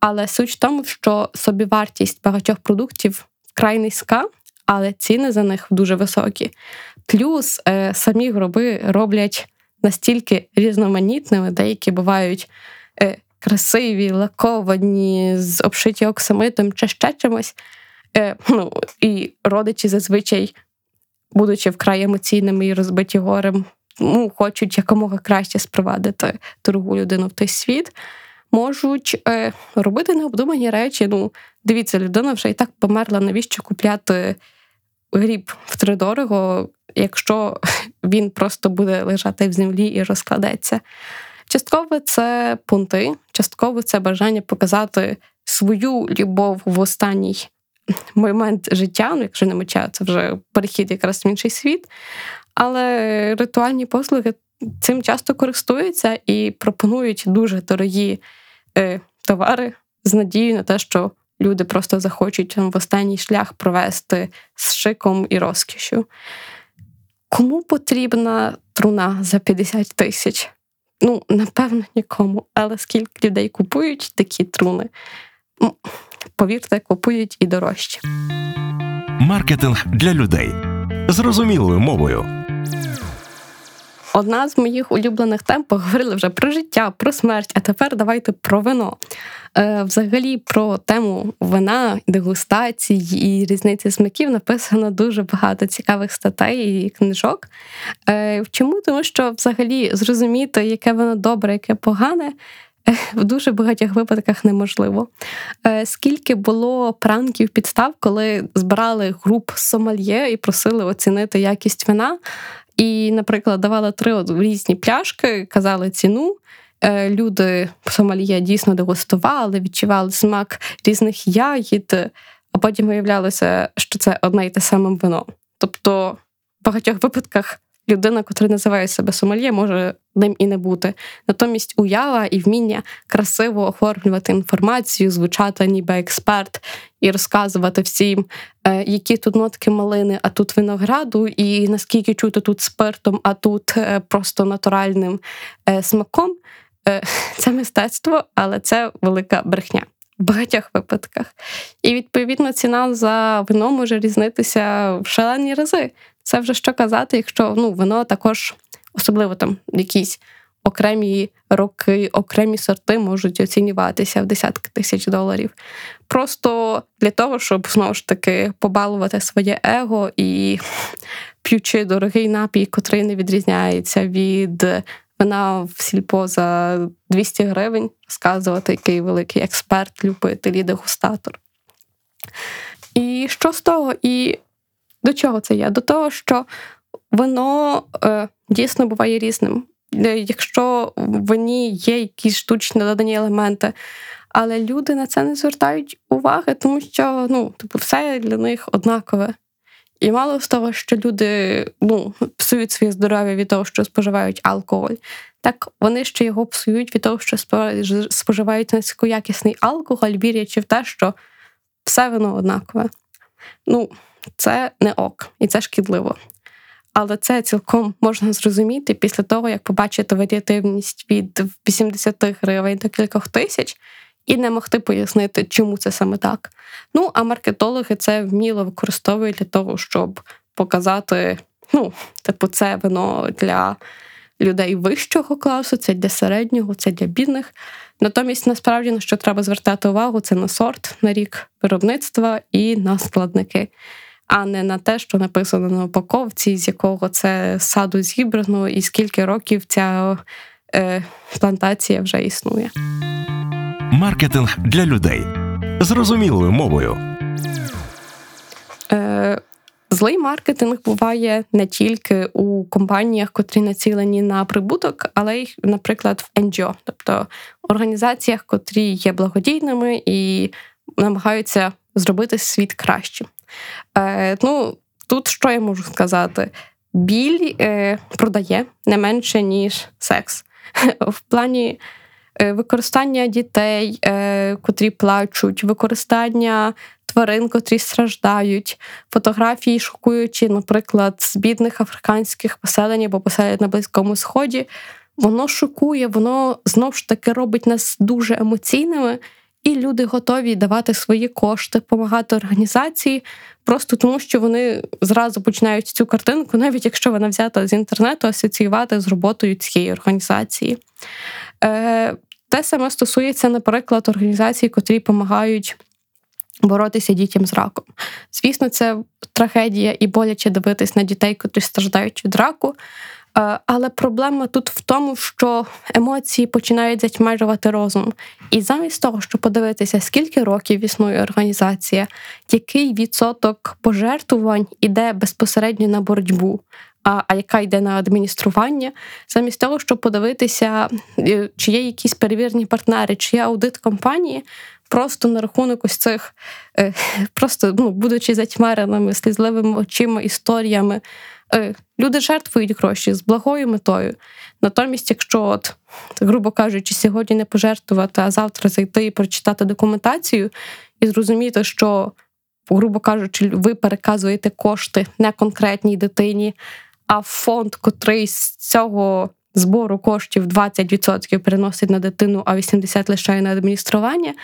але суть в тому, що собівартість багатьох продуктів вкрай низька, але ціни за них дуже високі. Плюс е, самі гроби роблять настільки різноманітними, деякі бувають е, красиві, лаковані, з обшиті оксамитом чи ще чимось. Е, ну, І родичі зазвичай, будучи вкрай емоційними і розбиті горем, ну, хочуть якомога краще спровадити другу людину в той світ. Можуть е, робити необдумані речі. Ну, дивіться, людина вже і так померла, навіщо купляти гріб втридорого, якщо *laughs* він просто буде лежати в землі і розкладеться. Частково це пункти, частково це бажання показати свою любов в останній момент життя, ну якщо не меча, це вже перехід якраз в інший світ. Але ритуальні послуги цим часто користуються і пропонують дуже дорогі е, товари з надією на те, що люди просто захочуть в останній шлях провести з шиком і розкішю. Кому потрібна труна за 50 тисяч? Ну, напевно, нікому. Але скільки людей купують такі труни, повірте, купують і дорожче. Маркетинг для людей зрозумілою мовою. Одна з моїх улюблених тем поговорили вже про життя, про смерть, а тепер давайте про вино. Е, Взагалі про тему вина, дегустації і різниці смаків написано дуже багато цікавих статей і книжок. Е, Чому? Тому що взагалі зрозуміти, яке воно добре, яке погане. *laughs* В дуже багатьох випадках неможливо. Е, скільки було пранків підстав, коли збирали груп сомальє і просили оцінити якість вина, і, наприклад, давала три різні пляшки, казали ціну. Е, люди в Сомалія дійсно дегустували, відчували смак різних ягід, а потім виявлялося, що це одне й те саме вино. Тобто, в багатьох випадках людина, котра називає себе сомельє, може ним і не бути. Натомість уява і вміння красиво оформлювати інформацію, звучати ніби експерт, і розказувати всім, е, які тут нотки малини, а тут винограду, і наскільки чути тут спиртом, а тут е, просто натуральним е, смаком. *laughs* Це мистецтво, але це велика брехня. В багатьох випадках. І відповідно ціна за вино може різнитися в шалені рази. Це вже що казати, якщо ну, вино також, особливо там якісь окремі роки, окремі сорти можуть оцінюватися в десятки тисяч доларів. Просто для того, щоб знову ж таки побалувати своє его і п'ючи дорогий напій, котрий не відрізняється від вина в сільпо за 200 гривень, розказувати, який великий експерт, любитель і дегустатор. І що з того? І до чого це є? До того, що воно е, дійсно буває різним. Е, якщо в вині є якісь штучні додані елементи, але люди на це не звертають уваги, тому що ну, типу, все для них однакове. І мало з того, що люди ну, псують своє здоров'я від того, що споживають алкоголь, так вони ще його псують від того, що споживають низькоякісний алкоголь, вірячи в те, що все воно однакове. Ну, це не ок, і це шкідливо. Але це цілком можна зрозуміти після того, як побачити варіативність від 80 гривень до кількох тисяч, і не могти пояснити, чому це саме так. Ну, а маркетологи це вміло використовують для того, щоб показати, ну, типу, це вино для людей вищого класу, це для середнього, це для бідних. Натомість, насправді, на що треба звертати увагу, це на сорт, на рік виробництва і на складники. А не на те, що написано на упаковці, з якого це саду зібрано, і скільки років ця е, плантація вже існує. Маркетинг для людей зрозумілою мовою. Е, Злий маркетинг буває не тільки у компаніях, котрі націлені на прибуток, але й, наприклад, в NGO, тобто організаціях, котрі є благодійними і намагаються зробити світ кращим. Е, Ну, тут що я можу сказати? Біль е, продає не менше, ніж секс. *laughs* В плані е, використання дітей, е, котрі плачуть, використання тварин, котрі страждають, фотографії, шокуючі, наприклад, з бідних африканських поселень або поселень на Близькому Сході. Воно шокує, воно знову ж таки робить нас дуже емоційними, і люди готові давати свої кошти, допомагати організації, просто тому що вони зразу починають цю картинку, навіть якщо вона взята з інтернету, асоціювати з роботою цієї організації. Е, Те саме стосується, наприклад, організацій, котрі допомагають боротися дітям з раком. Звісно, це трагедія і боляче дивитись на дітей, котрі страждають від раку. Е, але проблема тут в тому, що емоції починають затьмарювати розум. І замість того, щоб подивитися, скільки років існує організація, який відсоток пожертвувань іде безпосередньо на боротьбу, а а яка йде на адміністрування, замість того, щоб подивитися, е, чи є якісь перевірні партнери, чи є аудит компанії, просто на рахунок ось цих, е, *laughs* просто ну, будучи затьмареними, слізливими очима, історіями. Е, люди жертвують гроші з благою метою. Натомість, якщо, от, грубо кажучи, сьогодні не пожертвувати, а завтра зайти і прочитати документацію і зрозуміти, що, грубо кажучи, ви переказуєте кошти не конкретній дитині, а фонд, котрий з цього збору коштів 20% переносить на дитину, а 80% лишає на адміністрування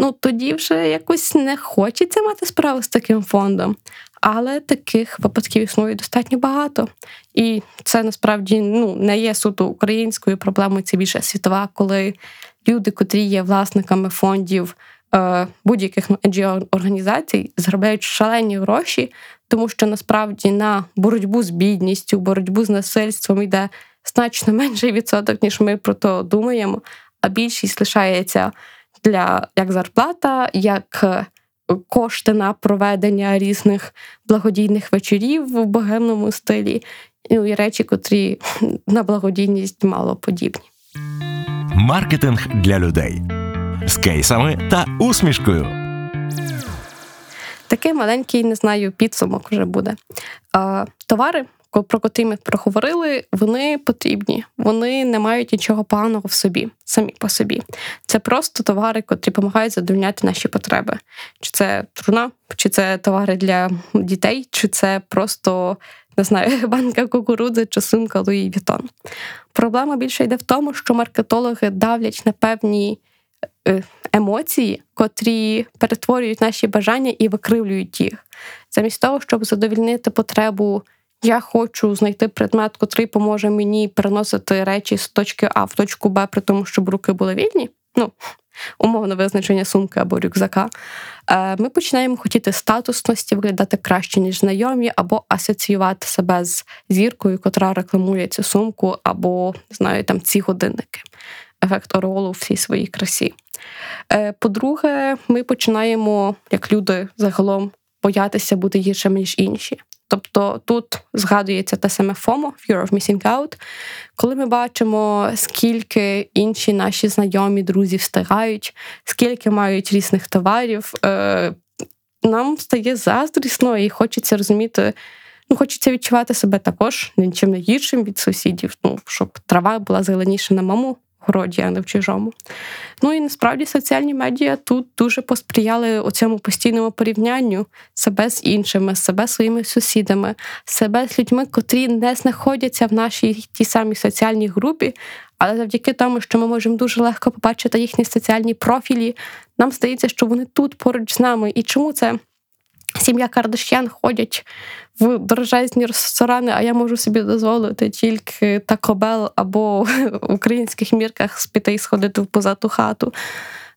ну тоді вже якось не хочеться мати справу з таким фондом. Але таких випадків існує достатньо багато. І це насправді ну, не є суто українською проблемою, це більше світова, коли люди, котрі є власниками фондів е, будь-яких ну, ngo організацій, заробляють шалені гроші, тому що насправді на боротьбу з бідністю, боротьбу з насильством йде значно менший відсоток, ніж ми про то думаємо, а більшість лишається для як зарплата, як е, кошти на проведення різних благодійних вечорів в богемному стилі, ну і речі, котрі *laughs* на благодійність мало подібні. Маркетинг для людей з кейсами та усмішкою. Такий маленький, не знаю, підсумок вже буде. Товари про котрі ми проговорили, вони потрібні, вони не мають нічого поганого в собі, самі по собі. Це просто товари, котрі допомагають задовольняти наші потреби. Чи це труна, чи це товари для дітей, чи це просто не знаю, *laughs* банка кукурудзи чи сумка Louis Vuitton. Проблема більше йде в тому, що маркетологи давлять на певні. Е, емоції, котрі перетворюють наші бажання і викривлюють їх, замість того, щоб задовільнити потребу я хочу знайти предмет, котрий поможе мені переносити речі з точки А в точку Б, при тому, щоб руки були вільні. Ну, умовне визначення сумки або рюкзака. Е, ми починаємо хотіти статусності, виглядати краще, ніж знайомі, або асоціювати себе з зіркою, котра рекламує цю сумку, або знаю, там ці годинники. Ефект ореолу в всій своїй красі. Е, по-друге, ми починаємо, як люди загалом, боятися бути гіршими, ніж інші. Тобто тут згадується те саме FOMO, Fear of Missing Out, коли ми бачимо, скільки інші наші знайомі друзі встигають, скільки мають різних товарів, е, нам стає заздрісно і хочеться розуміти. Ну, хочеться відчувати себе також нічим не гіршим від сусідів, ну щоб трава була зеленіша на маму городі, а не в чужому. Ну і насправді соціальні медіа тут дуже посприяли у цьому постійному порівнянню себе з іншими, себе своїми сусідами, себе з людьми, котрі не знаходяться в нашій тій самій соціальній групі. Але завдяки тому, що ми можемо дуже легко побачити їхні соціальні профілі, нам здається, що вони тут поруч з нами. І чому це сім'я Кардашян ходять в дорожезні ресторани, а я можу собі дозволити тільки такобел або *laughs* в українських мірках спіти і сходити в позату хату.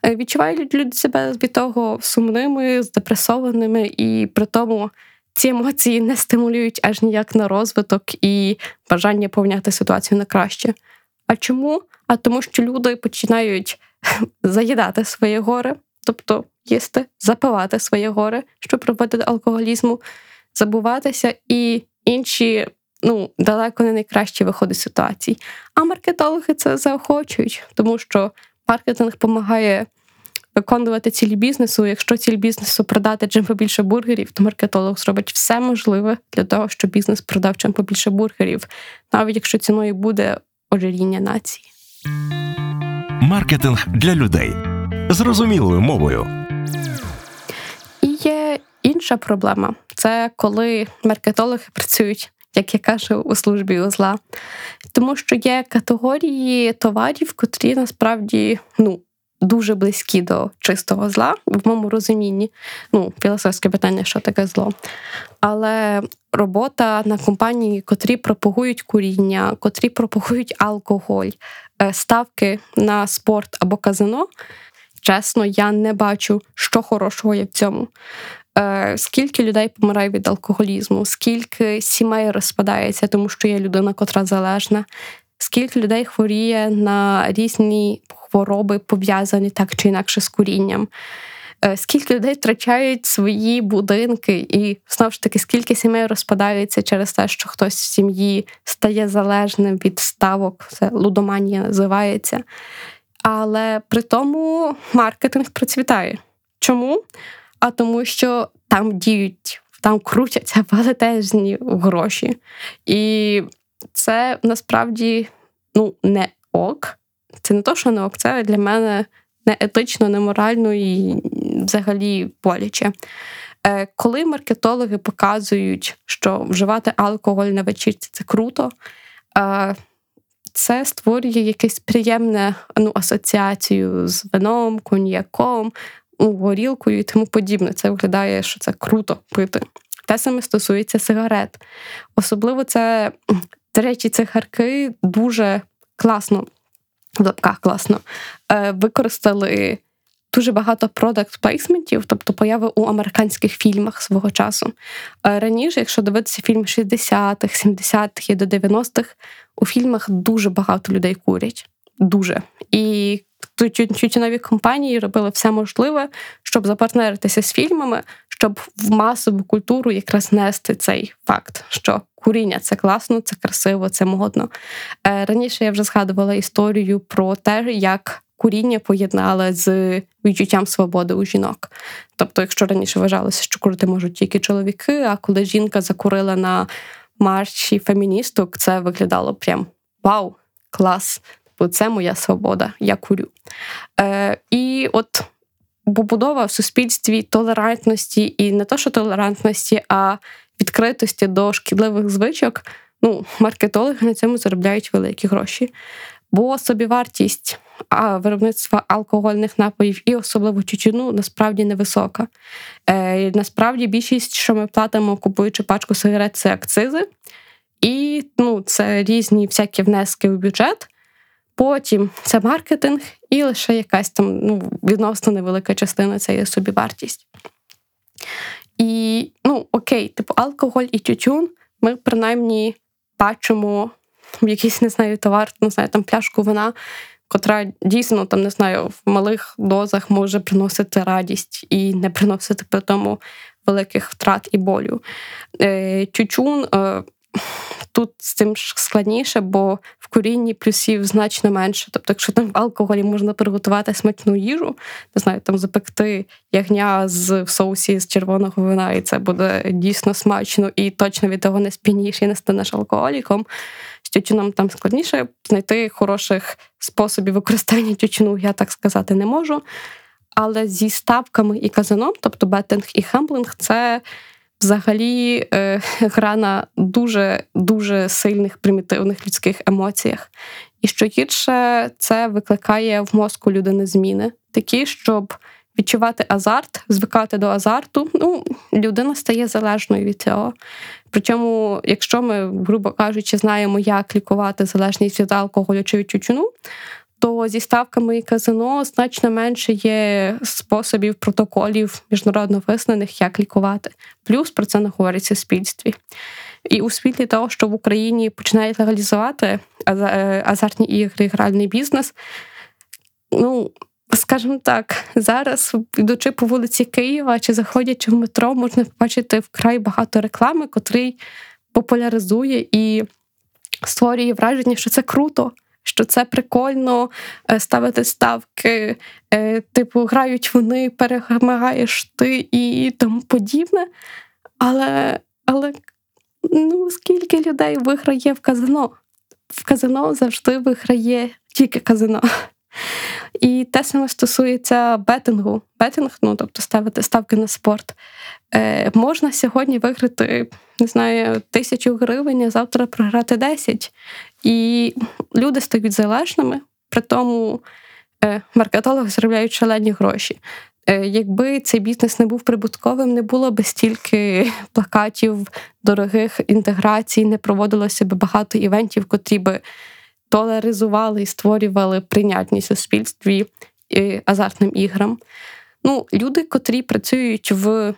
Е, відчувають люди себе від того сумними, здепресованими, і при тому ці емоції не стимулюють аж ніяк на розвиток і бажання поміняти ситуацію на краще. А чому? А тому, що люди починають *laughs* заїдати своє горе, тобто їсти, запивати своє горе, що приводить до алкоголізму, забуватися і інші. Ну, далеко не найкращі виходи ситуацій. А маркетологи це заохочують, тому що маркетинг допомагає виконувати цілі бізнесу. Якщо ціль бізнесу продати чим побільше бургерів, то маркетолог зробить все можливе для того, щоб бізнес продав чим побільше бургерів, навіть якщо ціною буде ожиріння нації. Маркетинг для людей зрозумілою мовою. І є інша проблема це коли маркетологи працюють. Як я кажу, у службі узла. Тому що є категорії товарів, котрі насправді ну, дуже близькі до чистого зла, в моєму розумінні. Ну, філософське питання, що таке зло. Але робота на компанії, котрі пропагують куріння, котрі пропагують алкоголь, е, ставки на спорт або казино. Чесно, я не бачу, що хорошого є в цьому. Е, скільки людей помирає від алкоголізму, скільки сімей розпадається, тому що є людина, котра залежна, скільки людей хворіє на різні хвороби пов'язані так чи інакше з курінням. Е, скільки людей втрачають свої будинки, і знову ж таки, скільки сімей розпадаються через те, що хтось в сім'ї стає залежним від ставок, це лудоманія називається. Але при тому маркетинг процвітає. Чому? А тому, що там діють, там крутяться *laughs* велетежні гроші. І це насправді ну, не ок. Це не то, що не ок, це для мене не етично, не морально і взагалі боляче. Е, коли маркетологи показують, що вживати алкоголь на вечірці це круто, е, це створює якесь приємне ну, асоціацію з вином, коньяком, горілкою і тому подібне. Це виглядає, що це круто пити. Те саме стосується сигарет. Особливо це, до речі, цигарки дуже класно в лапках класно, е, використали дуже багато продакт плейсментів, тобто появи у американських фільмах свого часу. Е, раніше, якщо дивитися фільм 60-х, 70-х і до 90-х, у фільмах дуже багато людей курять. Дуже. І тютюнові компанії робили все можливе, щоб запартнеритися з фільмами, щоб в масову культуру якраз нести цей факт, що куріння це класно, це красиво, це модно. Е, раніше я вже згадувала історію про те, як куріння поєднали з відчуттям свободи у жінок. Тобто, якщо раніше вважалося, що курити можуть тільки чоловіки, а коли жінка закурила на марші феміністок, це виглядало прям вау, клас! Бо це моя свобода, я курю. Е, І от побудова в суспільстві толерантності, і не то, що толерантності, а відкритості до шкідливих звичок, ну, маркетологи на цьому заробляють великі гроші. Бо собівартість виробництва алкогольних напоїв і особливо тютюну насправді невисока. Е, Насправді більшість, що ми платимо, купуючи пачку сигарет, це акцизи, і ну, це різні всякі внески у бюджет. Потім це маркетинг, і лише якась там ну, відносно невелика частина це є собівартість. І, ну, окей, типу, алкоголь і тютюн ми принаймні бачимо якийсь, не знаю, товар, не знаю, там пляшку вина, котра дійсно там не знаю, в малих дозах може приносити радість і не приносити при тому великих втрат і болю. Е, тютюн е, Тут з цим складніше, бо в корінні плюсів значно менше. Тобто, якщо там в алкоголі можна приготувати смачну їжу, не знаю, там запекти ягня з в соусі з червоного вина, і це буде дійсно смачно і точно від того не сп'яніш і не станеш алкоголіком. Тютюном там складніше знайти хороших способів використання тютюну, я так сказати не можу. Але зі ставками і казаном, тобто беттинг і хамблинг, це взагалі е, гра на дуже дуже сильних примітивних людських емоціях. І що гірше, це викликає в мозку людини зміни, такі, щоб відчувати азарт, звикати до азарту. Ну, людина стає залежною від цього. Причому, якщо ми, грубо кажучи, знаємо, як лікувати залежність від алкоголю чи від тютюну, то зі ставками і казино значно менше є способів протоколів міжнародно визнаних, як лікувати. Плюс про це не говорить у суспільстві. І у світлі того, що в Україні починають легалізувати е, азартні ігри, гральний бізнес. Ну, скажімо так, зараз, йдучи по вулиці Києва чи заходячи в метро, можна побачити вкрай багато реклами, котрий популяризує і створює враження, що це круто. Що це прикольно е, ставити ставки, е, типу, грають вони, перемагаєш ти і тому подібне. Але але ну, скільки людей виграє в казино? В казино завжди виграє тільки казино. І те саме стосується бетингу. Бетинг, ну тобто ставити ставки на спорт. Е, Можна сьогодні виграти, не знаю, тисячу гривень, а завтра програти 10. І люди стають залежними, при тому е, маркетологи заробляють шалені гроші. Е, Якби цей бізнес не був прибутковим, не було б стільки плакатів, дорогих інтеграцій, не проводилося б багато івентів, котрі би толеризували і створювали прийнятність у суспільстві азартним іграм. Ну, Люди, котрі працюють в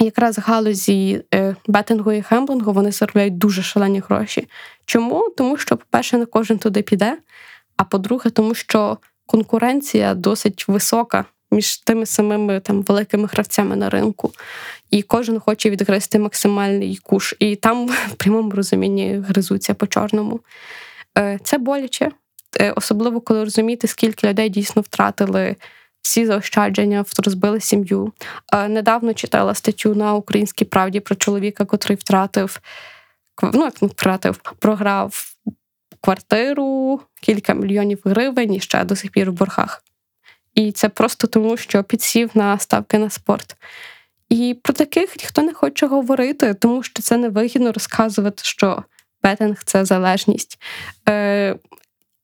якраз галузі е, бетингу і гемблингу, вони заробляють дуже шалені гроші. Чому? Тому що, по-перше, не кожен туди піде. А по-друге, тому що конкуренція досить висока між тими самими там великими гравцями на ринку, і кожен хоче відгризти максимальний куш. І там в прямому розумінні гризуться по чорному. Е, це боляче, е, особливо коли розуміти, скільки людей дійсно втратили всі заощадження, розбили сім'ю. Е, недавно читала статтю на українській правді про чоловіка, котрий втратив ну, як втратив, програв квартиру, кілька мільйонів гривень і ще до сих пір в боргах. І це просто тому, що підсів на ставки на спорт. І про таких ніхто не хоче говорити, тому що це невигідно розказувати, що бетинг це залежність. Е,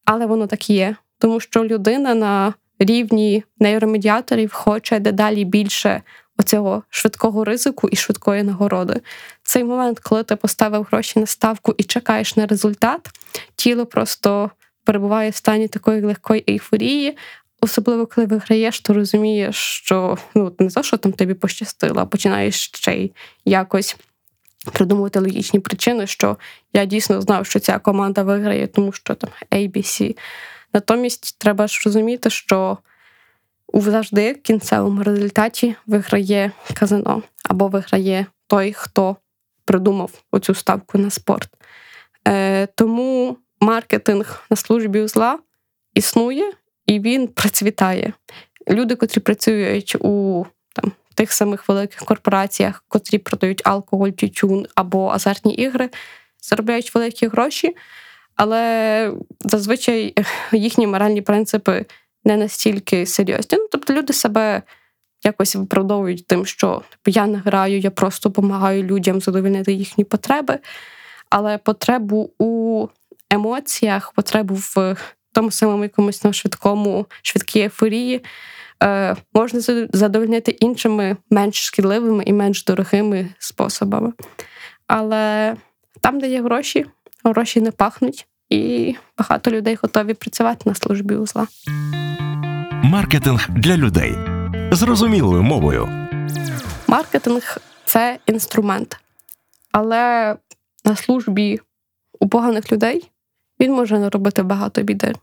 Але воно так є, тому що людина на рівні нейромедіаторів хоче дедалі більше оцього швидкого ризику і швидкої нагороди. Цей момент, коли ти поставив гроші на ставку і чекаєш на результат, тіло просто перебуває в стані такої легкої ейфорії. Особливо, коли виграєш, то розумієш, що ну не то, що там тобі пощастило, а починаєш ще й якось придумувати логічні причини, що я дійсно знав, що ця команда виграє, тому що там ABC. Натомість треба ж розуміти, що завжди в кінцевому результаті виграє казино або виграє той, хто придумав оцю ставку на спорт. Е, Тому маркетинг на службі зла існує і він процвітає. Люди, котрі працюють у тих самих великих корпораціях, котрі продають алкоголь, тютюн або азартні ігри, заробляють великі гроші, але зазвичай їхні моральні принципи не настільки серйозні. Ну, Тобто люди себе якось виправдовують тим, що типу, я не граю, я просто допомагаю людям задовольнити їхні потреби. Але потребу у емоціях, потребу в тому самому якомусь на швидкому, швидкій ефорії можна задовольнити іншими менш шкідливими і менш дорогими способами. Але там, де є гроші, гроші не пахнуть, і багато людей готові працювати на службі узла. Маркетинг для людей зрозумілою мовою. Маркетинг це інструмент, але на службі у поганих людей він може не робити багато біди.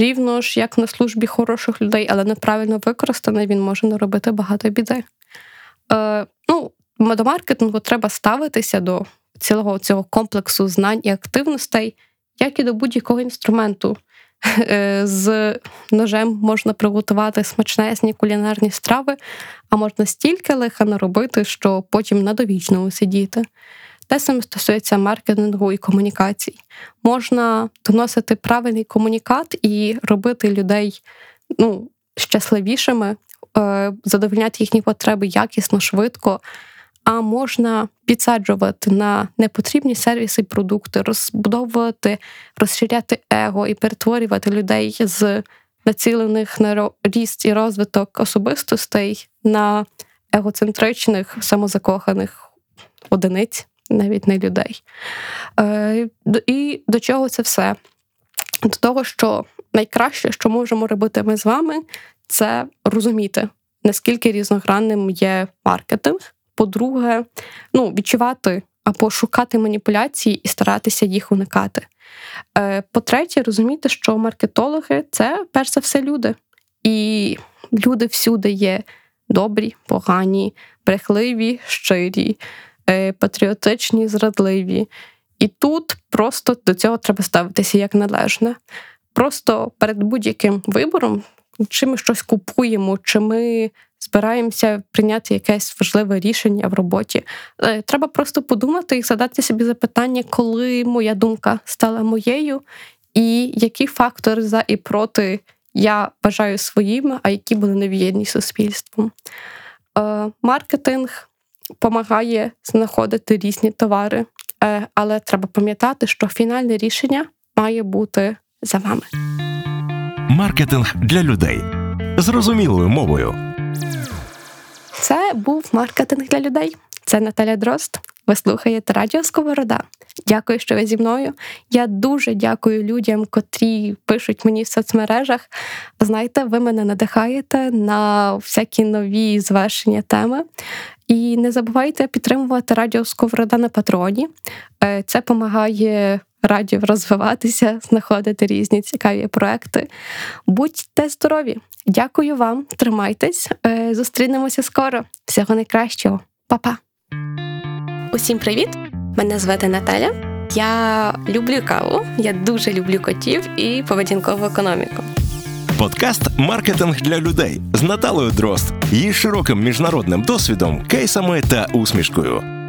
Рівно ж, як на службі хороших людей, але неправильно використаний, він може наробити багато біди. Е, Ну, До маркетингу треба ставитися до цілого цього комплексу знань і активностей, як і до будь-якого інструменту. Е, з ножем можна приготувати смачнезні кулінарні страви, а можна стільки лиха наробити, що потім на довічному сидіти. Те саме стосується маркетингу і комунікацій. Можна доносити правильний комунікат і робити людей ну, щасливішими, е, задовольняти їхні потреби якісно, швидко. А можна підсаджувати на непотрібні сервіси і продукти, розбудовувати, розширяти его і перетворювати людей з націлених на ріст і розвиток особистостей на егоцентричних, самозакоханих одиниць навіть не людей. Е, і до чого це все? До того, що найкраще, що можемо робити ми з вами, це розуміти, наскільки різногранним є маркетинг. По-друге, ну, відчувати або шукати маніпуляції і старатися їх уникати. Е, по-третє, розуміти, що маркетологи це перш за все люди. І люди всюди є добрі, погані, брехливі, щирі, патріотичні, зрадливі. І тут просто до цього треба ставитися як належне. Просто перед будь-яким вибором, чи ми щось купуємо, чи ми збираємося прийняти якесь важливе рішення в роботі. Е, треба просто подумати і задати собі запитання, коли моя думка стала моєю, і які фактори за і проти я вважаю своїми, а які були невірні суспільством. Е, маркетинг допомагає знаходити різні товари, е, але треба пам'ятати, що фінальне рішення має бути за вами. Маркетинг для людей зрозумілою мовою. Це був маркетинг для людей. Це Наталя Дрозд. Ви слухаєте Радіо Сковорода. Дякую, що ви зі мною. Я дуже дякую людям, котрі пишуть мені в соцмережах. Знаєте, ви мене надихаєте на всякі нові звершення теми. І не забувайте підтримувати Радіо Сковорода на патроні. Е, це допомагає радіо розвиватися, знаходити різні цікаві проекти. Будьте здорові! Дякую вам, тримайтесь, е, зустрінемося скоро. Всього найкращого, Па-па! Усім привіт! Мене звати Наталя. Я люблю каву, я дуже люблю котів і поведінкову економіку. Подкаст Маркетинг для людей з Наталою Дрозд, її широким міжнародним досвідом, кейсами та усмішкою.